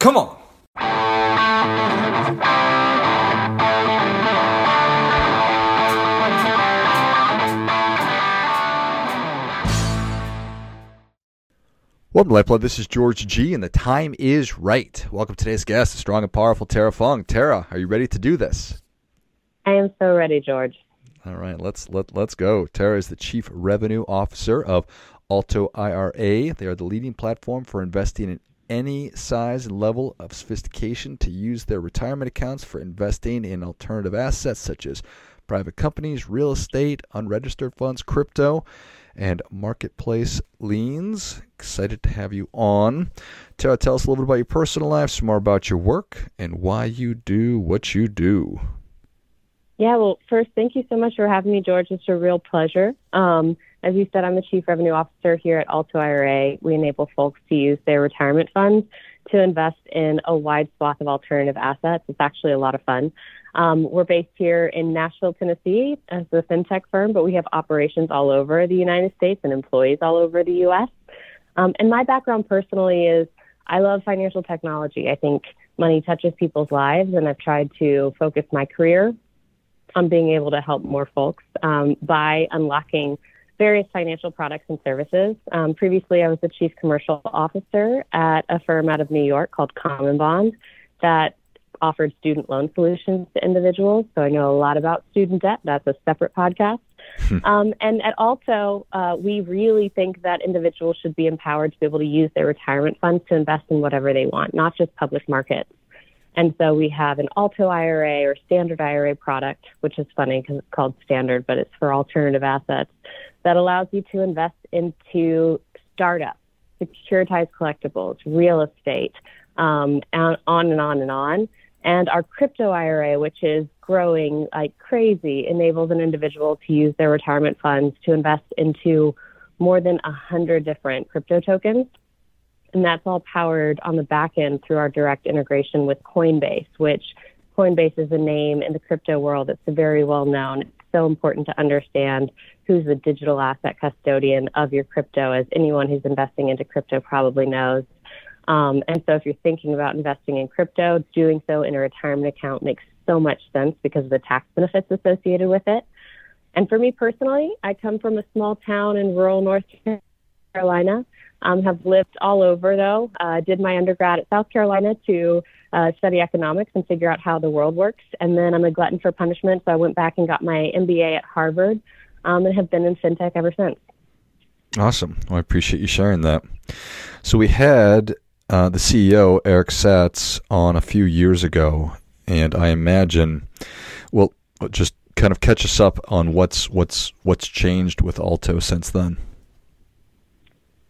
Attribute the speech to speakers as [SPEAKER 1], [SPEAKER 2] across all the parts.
[SPEAKER 1] Come on. Welcome to Lifeblood. This is George G, and the time is right. Welcome to today's guest, the strong and powerful Tara Fung. Tara, are you ready to do this?
[SPEAKER 2] I am so ready, George.
[SPEAKER 1] All right, let's let let's go. Tara is the chief revenue officer of Alto IRA. They are the leading platform for investing in any size and level of sophistication to use their retirement accounts for investing in alternative assets such as private companies, real estate, unregistered funds, crypto and Marketplace Liens. Excited to have you on. Tara, tell us a little bit about your personal life, some more about your work, and why you do what you do.
[SPEAKER 2] Yeah, well, first, thank you so much for having me, George. It's a real pleasure. Um, as you said, I'm the Chief Revenue Officer here at Alto IRA. We enable folks to use their retirement funds to invest in a wide swath of alternative assets. It's actually a lot of fun. Um, we're based here in Nashville, Tennessee as a fintech firm, but we have operations all over the United States and employees all over the U.S. Um, and my background personally is I love financial technology. I think money touches people's lives, and I've tried to focus my career on being able to help more folks um, by unlocking various financial products and services. Um, previously, I was the chief commercial officer at a firm out of New York called CommonBond that offered student loan solutions to individuals. So I know a lot about student debt. That's a separate podcast. Hmm. um, and at Alto, uh, we really think that individuals should be empowered to be able to use their retirement funds to invest in whatever they want, not just public markets. And so we have an Alto IRA or standard IRA product, which is funny because it's called standard, but it's for alternative assets that allows you to invest into startups, securitized collectibles, real estate, um, and on and on and on. And our crypto IRA, which is growing like crazy, enables an individual to use their retirement funds to invest into more than 100 different crypto tokens. And that's all powered on the back end through our direct integration with Coinbase, which Coinbase is a name in the crypto world that's very well known. It's so important to understand who's the digital asset custodian of your crypto, as anyone who's investing into crypto probably knows. Um, and so if you're thinking about investing in crypto, doing so in a retirement account makes so much sense because of the tax benefits associated with it. And for me personally, I come from a small town in rural North Carolina. Um, have lived all over though. Uh, did my undergrad at South Carolina to uh, study economics and figure out how the world works. And then I'm a glutton for punishment, so I went back and got my MBA at Harvard um, and have been in fintech ever since.
[SPEAKER 1] Awesome. Well, I appreciate you sharing that. So we had uh, the CEO Eric Satz on a few years ago, and I imagine, well, just kind of catch us up on what's what's what's changed with Alto since then.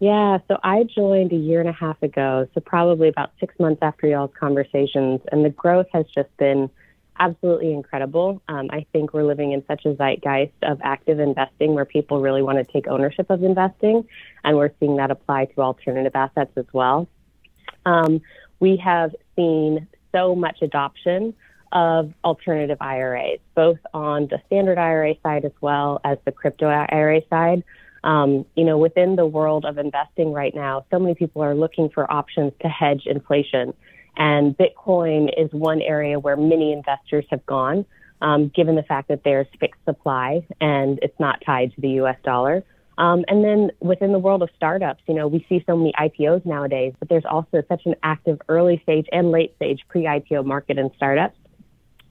[SPEAKER 2] Yeah, so I joined a year and a half ago, so probably about six months after y'all's conversations, and the growth has just been absolutely incredible. Um, I think we're living in such a zeitgeist of active investing where people really want to take ownership of investing, and we're seeing that apply to alternative assets as well. Um, we have seen so much adoption of alternative IRAs, both on the standard IRA side as well as the crypto IRA side. Um, you know, within the world of investing right now, so many people are looking for options to hedge inflation. And Bitcoin is one area where many investors have gone, um, given the fact that there's fixed supply and it's not tied to the US dollar. Um, and then within the world of startups, you know, we see so many IPOs nowadays, but there's also such an active early stage and late stage pre IPO market in startups.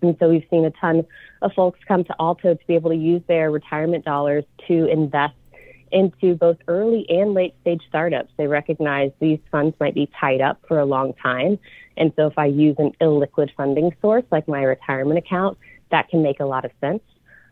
[SPEAKER 2] And so we've seen a ton of folks come to Alto to be able to use their retirement dollars to invest into both early and late stage startups. They recognize these funds might be tied up for a long time. And so if I use an illiquid funding source like my retirement account, that can make a lot of sense.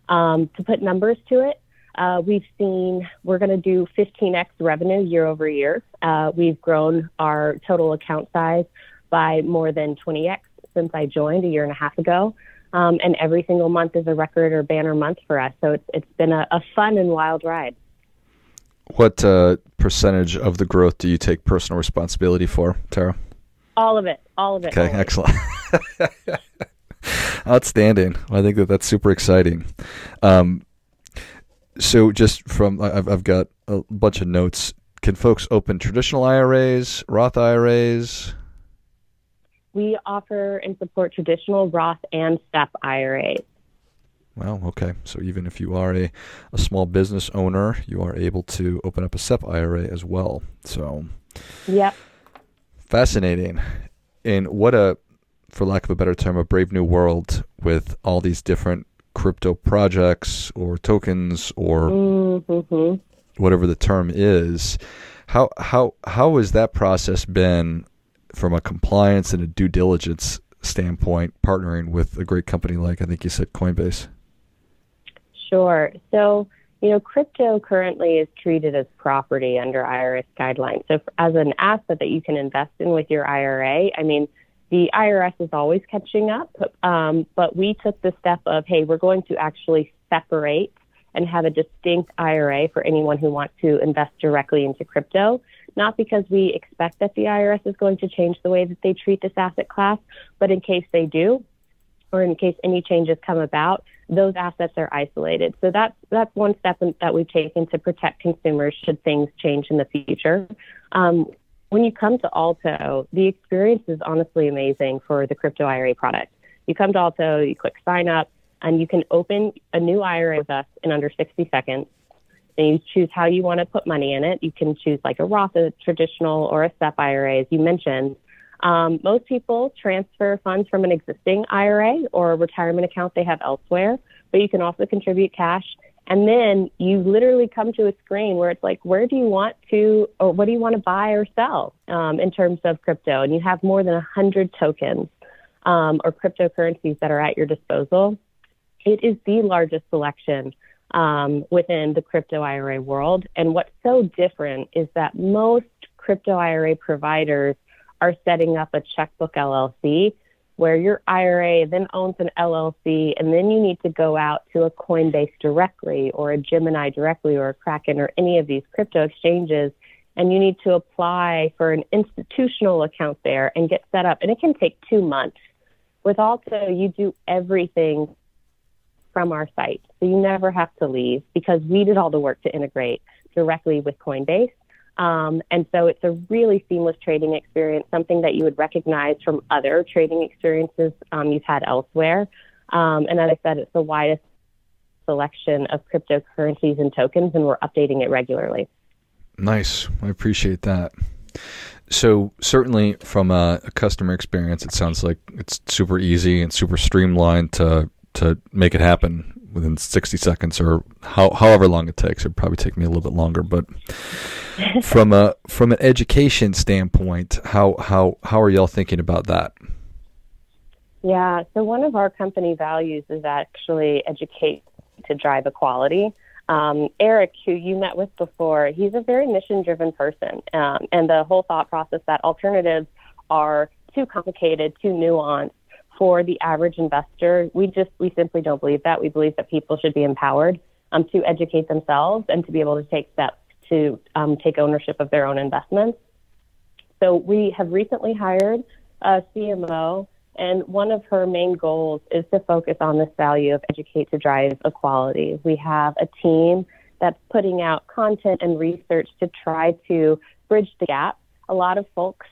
[SPEAKER 2] Um, to put numbers to it, uh, we've seen we're going to do 15x revenue year over year. Uh, we've grown our total account size by more than 20x since I joined a year and a half ago. Um, and every single month is a record or banner month for us. So it's, it's been a, a fun and wild ride.
[SPEAKER 1] What uh, percentage of the growth do you take personal responsibility for, Tara?
[SPEAKER 2] All of it. All of it.
[SPEAKER 1] Okay, excellent. Outstanding. I think that that's super exciting. Um, so just from I've I've got a bunch of notes. Can folks open traditional IRAs, Roth IRAs?
[SPEAKER 2] we offer and support traditional Roth and SEP IRAs.
[SPEAKER 1] Well, okay. So even if you are a, a small business owner, you are able to open up a SEP IRA as well. So,
[SPEAKER 2] yep.
[SPEAKER 1] Fascinating. And what a, for lack of a better term, a brave new world with all these different crypto projects or tokens or mm-hmm. whatever the term is. How how how has that process been from a compliance and a due diligence standpoint, partnering with a great company like I think you said Coinbase?
[SPEAKER 2] Sure. So, you know, crypto currently is treated as property under IRS guidelines. So, as an asset that you can invest in with your IRA, I mean, the IRS is always catching up, um, but we took the step of, hey, we're going to actually separate and have a distinct IRA for anyone who wants to invest directly into crypto. Not because we expect that the IRS is going to change the way that they treat this asset class, but in case they do, or in case any changes come about, those assets are isolated. So that's that's one step that we've taken to protect consumers should things change in the future. Um, when you come to Alto, the experience is honestly amazing for the crypto IRA product. You come to Alto, you click sign up, and you can open a new IRA with us in under 60 seconds. And you choose how you want to put money in it. You can choose like a Roth, a traditional, or a SEP IRA, as you mentioned. Um, most people transfer funds from an existing IRA or a retirement account they have elsewhere, but you can also contribute cash. And then you literally come to a screen where it's like, where do you want to, or what do you want to buy or sell um, in terms of crypto? And you have more than 100 tokens um, or cryptocurrencies that are at your disposal. It is the largest selection um, within the crypto IRA world. And what's so different is that most crypto IRA providers are setting up a checkbook LLC where your IRA then owns an LLC, and then you need to go out to a Coinbase directly or a Gemini directly or a Kraken or any of these crypto exchanges, and you need to apply for an institutional account there and get set up. And it can take two months. With Alto, you do everything from our site. So you never have to leave because we did all the work to integrate directly with Coinbase. Um, and so it's a really seamless trading experience, something that you would recognize from other trading experiences um, you've had elsewhere. Um, and as I said, it's the widest selection of cryptocurrencies and tokens, and we're updating it regularly.
[SPEAKER 1] Nice. I appreciate that. So, certainly from a, a customer experience, it sounds like it's super easy and super streamlined to, to make it happen within 60 seconds or how, however long it takes. It'd probably take me a little bit longer, but from a from an education standpoint, how how how are y'all thinking about that?
[SPEAKER 2] Yeah, so one of our company values is actually educate to drive equality. Um, Eric, who you met with before, he's a very mission driven person. Um, and the whole thought process that alternatives are too complicated, too nuanced, for the average investor, we just we simply don't believe that. We believe that people should be empowered um, to educate themselves and to be able to take steps to um, take ownership of their own investments. So we have recently hired a CMO, and one of her main goals is to focus on this value of educate to drive equality. We have a team that's putting out content and research to try to bridge the gap. A lot of folks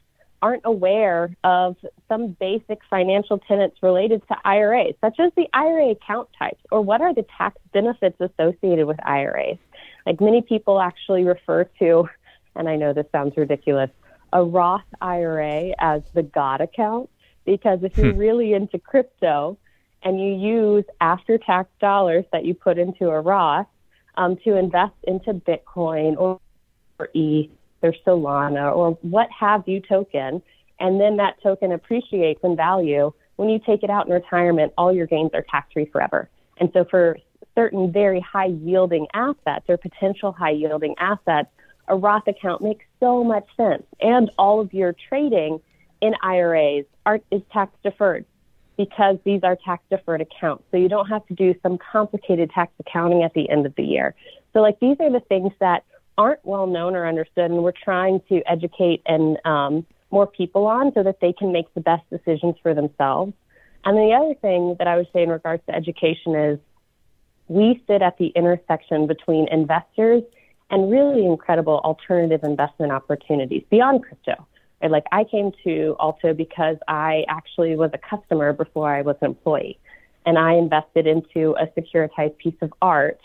[SPEAKER 2] aren't aware of some basic financial tenets related to IRAs, such as the IRA account types or what are the tax benefits associated with IRAs. Like many people actually refer to, and I know this sounds ridiculous, a Roth IRA as the God account because if you're hmm. really into crypto and you use after tax dollars that you put into a Roth um, to invest into Bitcoin or, or ETH or Solana or what have you token, and then that token appreciates in value. When you take it out in retirement, all your gains are tax free forever. And so for certain very high yielding assets or potential high yielding assets, a Roth account makes so much sense. And all of your trading in IRAs are, is tax deferred because these are tax deferred accounts. So you don't have to do some complicated tax accounting at the end of the year. So, like, these are the things that aren't well known or understood, and we're trying to educate and um, more people on so that they can make the best decisions for themselves. And the other thing that I would say in regards to education is we sit at the intersection between investors and really incredible alternative investment opportunities beyond crypto. Like I came to Alto because I actually was a customer before I was an employee. And I invested into a securitized piece of art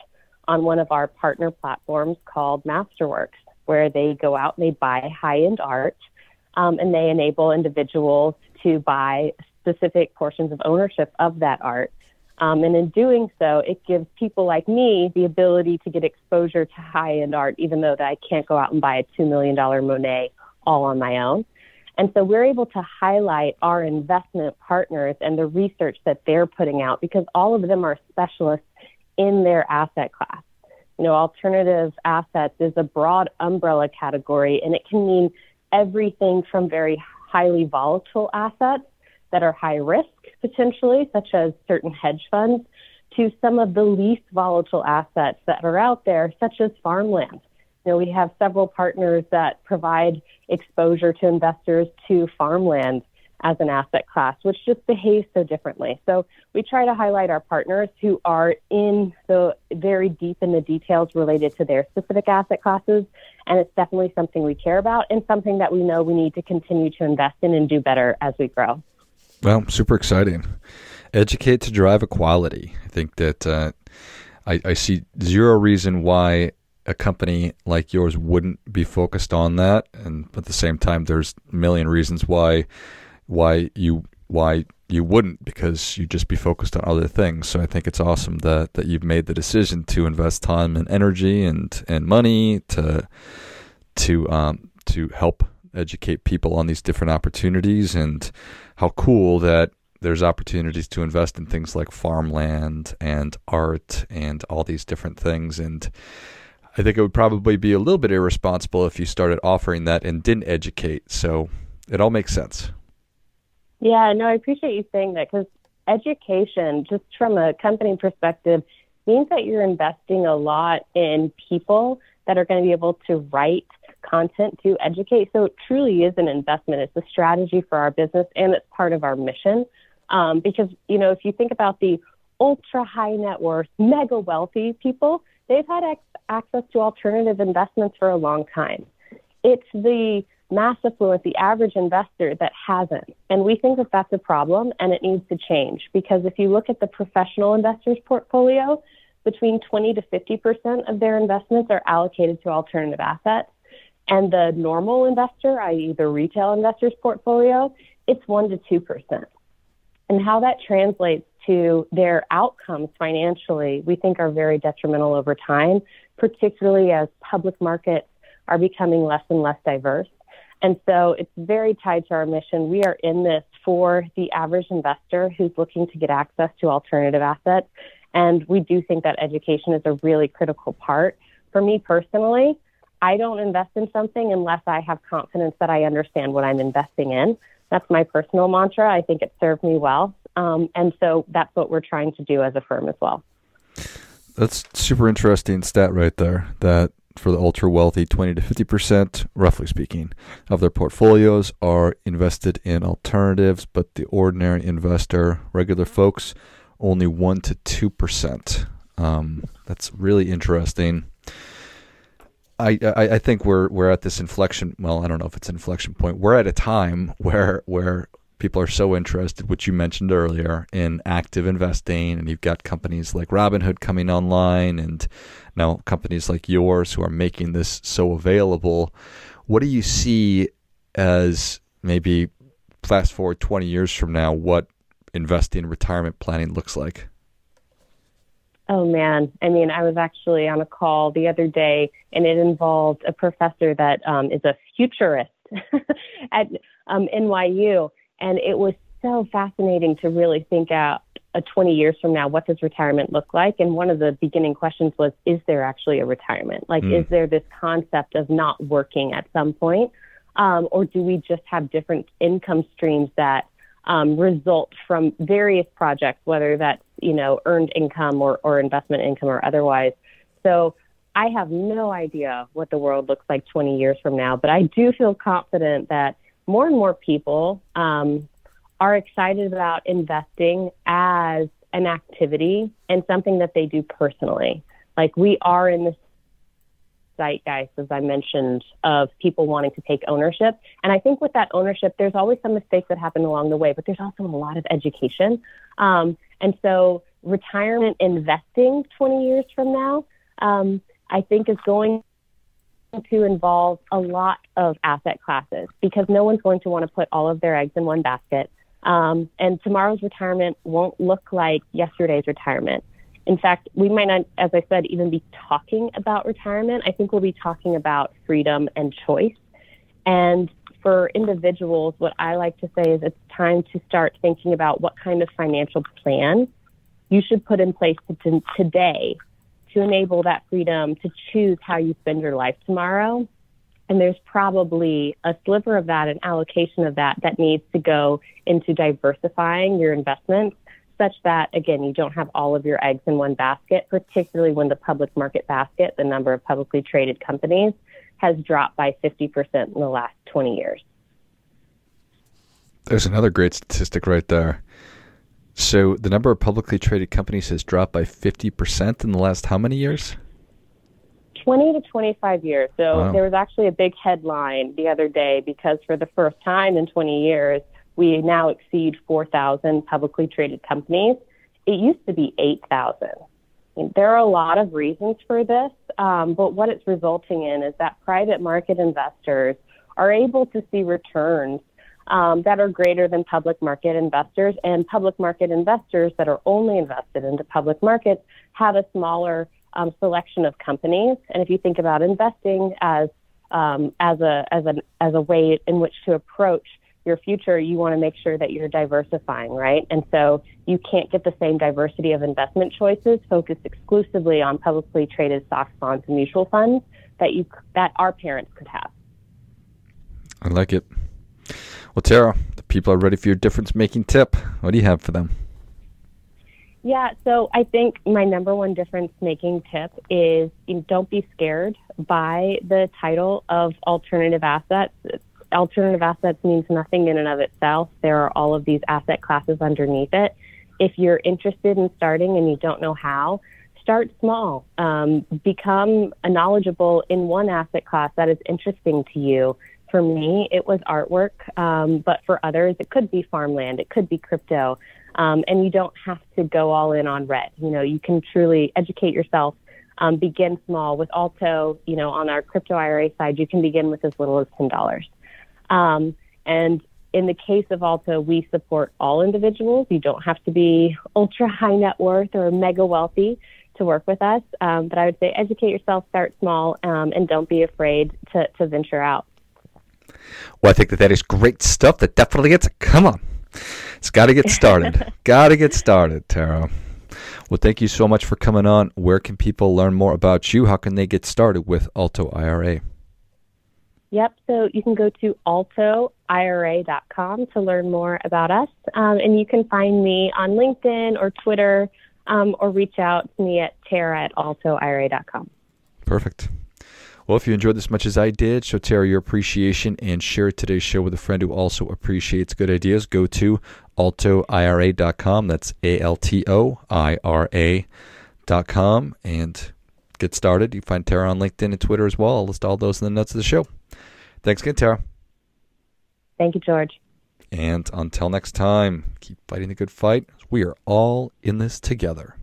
[SPEAKER 2] on one of our partner platforms called Masterworks, where they go out and they buy high end art um, and they enable individuals to buy specific portions of ownership of that art. Um, and in doing so, it gives people like me the ability to get exposure to high end art, even though that I can't go out and buy a $2 million Monet all on my own. And so we're able to highlight our investment partners and the research that they're putting out because all of them are specialists in their asset class. You know, alternative assets is a broad umbrella category and it can mean everything from very highly volatile assets that are high risk potentially, such as certain hedge funds, to some of the least volatile assets that are out there, such as farmland. You know, we have several partners that provide exposure to investors to farmland as an asset class, which just behaves so differently. So we try to highlight our partners who are in the very deep in the details related to their specific asset classes. And it's definitely something we care about and something that we know we need to continue to invest in and do better as we grow.
[SPEAKER 1] Well, super exciting. Educate to drive equality. I think that uh, I, I see zero reason why a company like yours wouldn't be focused on that, and at the same time, there's a million reasons why why you why you wouldn't because you'd just be focused on other things. So I think it's awesome that that you've made the decision to invest time and energy and and money to to um, to help educate people on these different opportunities and how cool that there's opportunities to invest in things like farmland and art and all these different things and I think it would probably be a little bit irresponsible if you started offering that and didn't educate. So it all makes sense.
[SPEAKER 2] Yeah, no, I appreciate you saying that because education, just from a company perspective, means that you're investing a lot in people that are going to be able to write content to educate. So it truly is an investment. It's a strategy for our business and it's part of our mission. Um, because, you know, if you think about the ultra high net worth, mega wealthy people, they've had ex- access to alternative investments for a long time. It's the mass affluent, the average investor that hasn't. And we think that that's a problem and it needs to change because if you look at the professional investors portfolio, between 20 to 50% of their investments are allocated to alternative assets. And the normal investor, i.e., the retail investor's portfolio, it's 1 to 2%. And how that translates to their outcomes financially, we think are very detrimental over time, particularly as public markets are becoming less and less diverse. And so it's very tied to our mission. We are in this for the average investor who's looking to get access to alternative assets. And we do think that education is a really critical part. For me personally, I don't invest in something unless I have confidence that I understand what I'm investing in. That's my personal mantra. I think it served me well. Um, and so that's what we're trying to do as a firm as well.
[SPEAKER 1] That's super interesting stat right there. That for the ultra wealthy, 20 to 50%, roughly speaking, of their portfolios are invested in alternatives, but the ordinary investor, regular folks, only 1 to 2%. Um, that's really interesting. I, I, I think we're we're at this inflection. Well, I don't know if it's inflection point. We're at a time where where people are so interested, which you mentioned earlier, in active investing, and you've got companies like Robinhood coming online, and now companies like yours who are making this so available. What do you see as maybe fast forward 20 years from now, what investing retirement planning looks like?
[SPEAKER 2] Oh man, I mean, I was actually on a call the other day, and it involved a professor that um, is a futurist at um, NYU, and it was so fascinating to really think out uh, 20 years from now, what does retirement look like? And one of the beginning questions was, is there actually a retirement? Like, mm. is there this concept of not working at some point? Um, or do we just have different income streams that um, result from various projects, whether that's you know earned income or, or investment income or otherwise. So I have no idea what the world looks like 20 years from now, but I do feel confident that more and more people um, are excited about investing as an activity and something that they do personally. Like we are in this zeitgeist, as I mentioned, of people wanting to take ownership. And I think with that ownership, there's always some mistakes that happen along the way, but there's also a lot of education. Um, and so, retirement investing 20 years from now, um, I think, is going to involve a lot of asset classes because no one's going to want to put all of their eggs in one basket. Um, and tomorrow's retirement won't look like yesterday's retirement. In fact, we might not, as I said, even be talking about retirement. I think we'll be talking about freedom and choice. And for individuals, what I like to say is it's time to start thinking about what kind of financial plan you should put in place to, today to enable that freedom to choose how you spend your life tomorrow. And there's probably a sliver of that, an allocation of that, that needs to go into diversifying your investments such that, again, you don't have all of your eggs in one basket, particularly when the public market basket, the number of publicly traded companies, has dropped by 50% in the last 20 years.
[SPEAKER 1] There's another great statistic right there. So the number of publicly traded companies has dropped by 50% in the last how many years?
[SPEAKER 2] 20 to 25 years. So wow. there was actually a big headline the other day because for the first time in 20 years, we now exceed 4,000 publicly traded companies. It used to be 8,000. There are a lot of reasons for this, um, but what it's resulting in is that private market investors are able to see returns um, that are greater than public market investors, and public market investors that are only invested into public markets have a smaller um, selection of companies. And if you think about investing as um, as a as a as a way in which to approach your future, you want to make sure that you're diversifying, right? And so you can't get the same diversity of investment choices focused exclusively on publicly traded stocks, bonds, and mutual funds that you that our parents could have.
[SPEAKER 1] I like it. Well, Tara, the people are ready for your difference making tip. What do you have for them?
[SPEAKER 2] Yeah, so I think my number one difference making tip is don't be scared by the title of alternative assets alternative assets means nothing in and of itself. There are all of these asset classes underneath it. If you're interested in starting and you don't know how, start small. Um, become knowledgeable in one asset class that is interesting to you. For me, it was artwork, um, but for others, it could be farmland, it could be crypto, um, and you don't have to go all in on red. You know, you can truly educate yourself. Um, begin small with Alto. You know, on our crypto IRA side, you can begin with as little as ten dollars. Um, and in the case of Alto, we support all individuals. You don't have to be ultra high net worth or mega wealthy to work with us. Um, but I would say educate yourself, start small, um, and don't be afraid to, to venture out.
[SPEAKER 1] Well, I think that that is great stuff. That definitely gets, come on. It's got to get started. got to get started, Tara. Well, thank you so much for coming on. Where can people learn more about you? How can they get started with Alto IRA?
[SPEAKER 2] Yep. So you can go to altoira.com to learn more about us. Um, and you can find me on LinkedIn or Twitter um, or reach out to me at tara at altoira.com.
[SPEAKER 1] Perfect. Well, if you enjoyed this much as I did, show Tara your appreciation and share today's show with a friend who also appreciates good ideas. Go to altoira.com. That's A L T O I R A.com and get started. You find Tara on LinkedIn and Twitter as well. I'll list all those in the notes of the show. Thanks again, Tara.
[SPEAKER 2] Thank you, George.
[SPEAKER 1] And until next time, keep fighting the good fight. We are all in this together.